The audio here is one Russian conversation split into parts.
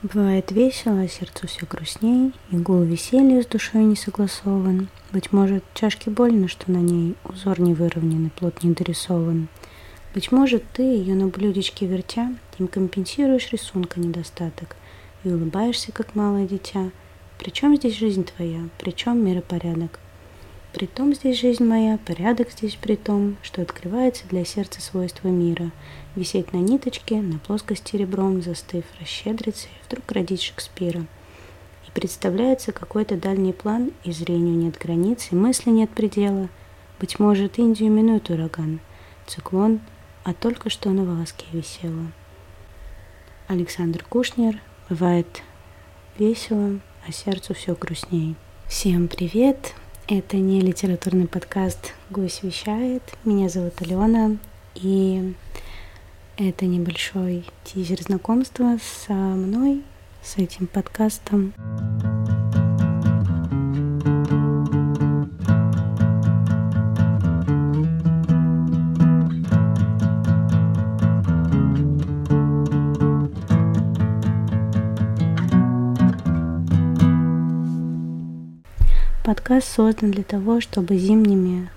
Бывает весело, а сердцу все грустней, и гул веселья с душой не согласован. Быть может, чашке больно, что на ней узор не выровнен и плод не дорисован. Быть может, ты ее на блюдечке вертя, им компенсируешь рисунка недостаток и улыбаешься, как малое дитя. Причем здесь жизнь твоя, причем миропорядок. Притом здесь жизнь моя, порядок здесь при том, что открывается для сердца свойства мира. Висеть на ниточке, на плоскости ребром, застыв, расщедриться и вдруг родить Шекспира. И представляется какой-то дальний план, и зрению нет границ, и мысли нет предела. Быть может, Индию минует ураган, циклон, а только что на волоске висела. Александр Кушнер. Бывает весело, а сердцу все грустней. Всем привет! Это не литературный подкаст «Гусь вещает». Меня зовут Алена, и это небольшой тизер знакомства со мной, с этим подкастом. Подкаст создан для того, чтобы зимними,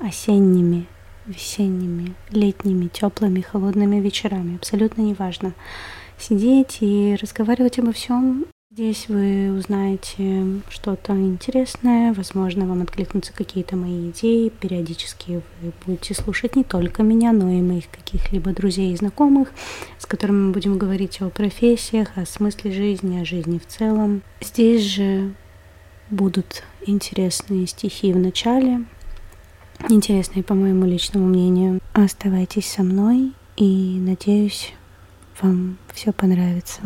осенними, весенними, летними, теплыми, холодными вечерами, абсолютно неважно, сидеть и разговаривать обо всем. Здесь вы узнаете что-то интересное, возможно, вам откликнутся какие-то мои идеи. Периодически вы будете слушать не только меня, но и моих каких-либо друзей и знакомых, с которыми мы будем говорить о профессиях, о смысле жизни, о жизни в целом. Здесь же будут интересные стихи в начале, интересные по моему личному мнению. Оставайтесь со мной и надеюсь, вам все понравится.